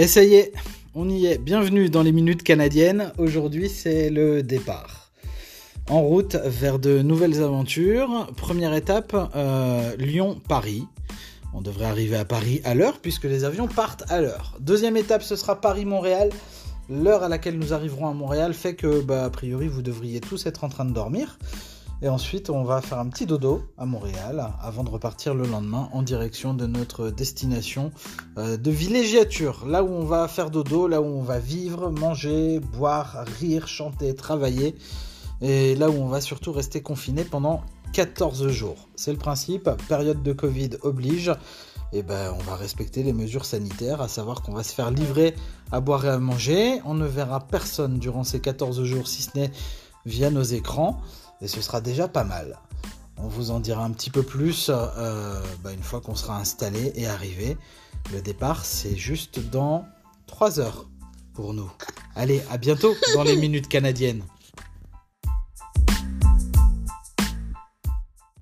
Et on y est. Bienvenue dans les minutes canadiennes. Aujourd'hui, c'est le départ. En route vers de nouvelles aventures. Première étape, euh, Lyon-Paris. On devrait arriver à Paris à l'heure puisque les avions partent à l'heure. Deuxième étape, ce sera Paris-Montréal. L'heure à laquelle nous arriverons à Montréal fait que, bah, a priori, vous devriez tous être en train de dormir. Et ensuite, on va faire un petit dodo à Montréal avant de repartir le lendemain en direction de notre destination euh, de villégiature. Là où on va faire dodo, là où on va vivre, manger, boire, rire, chanter, travailler. Et là où on va surtout rester confiné pendant 14 jours. C'est le principe, période de Covid oblige. Et ben, on va respecter les mesures sanitaires, à savoir qu'on va se faire livrer à boire et à manger. On ne verra personne durant ces 14 jours, si ce n'est via nos écrans et ce sera déjà pas mal. On vous en dira un petit peu plus euh, bah, une fois qu'on sera installé et arrivé. Le départ, c'est juste dans 3 heures pour nous. Allez, à bientôt dans les minutes canadiennes.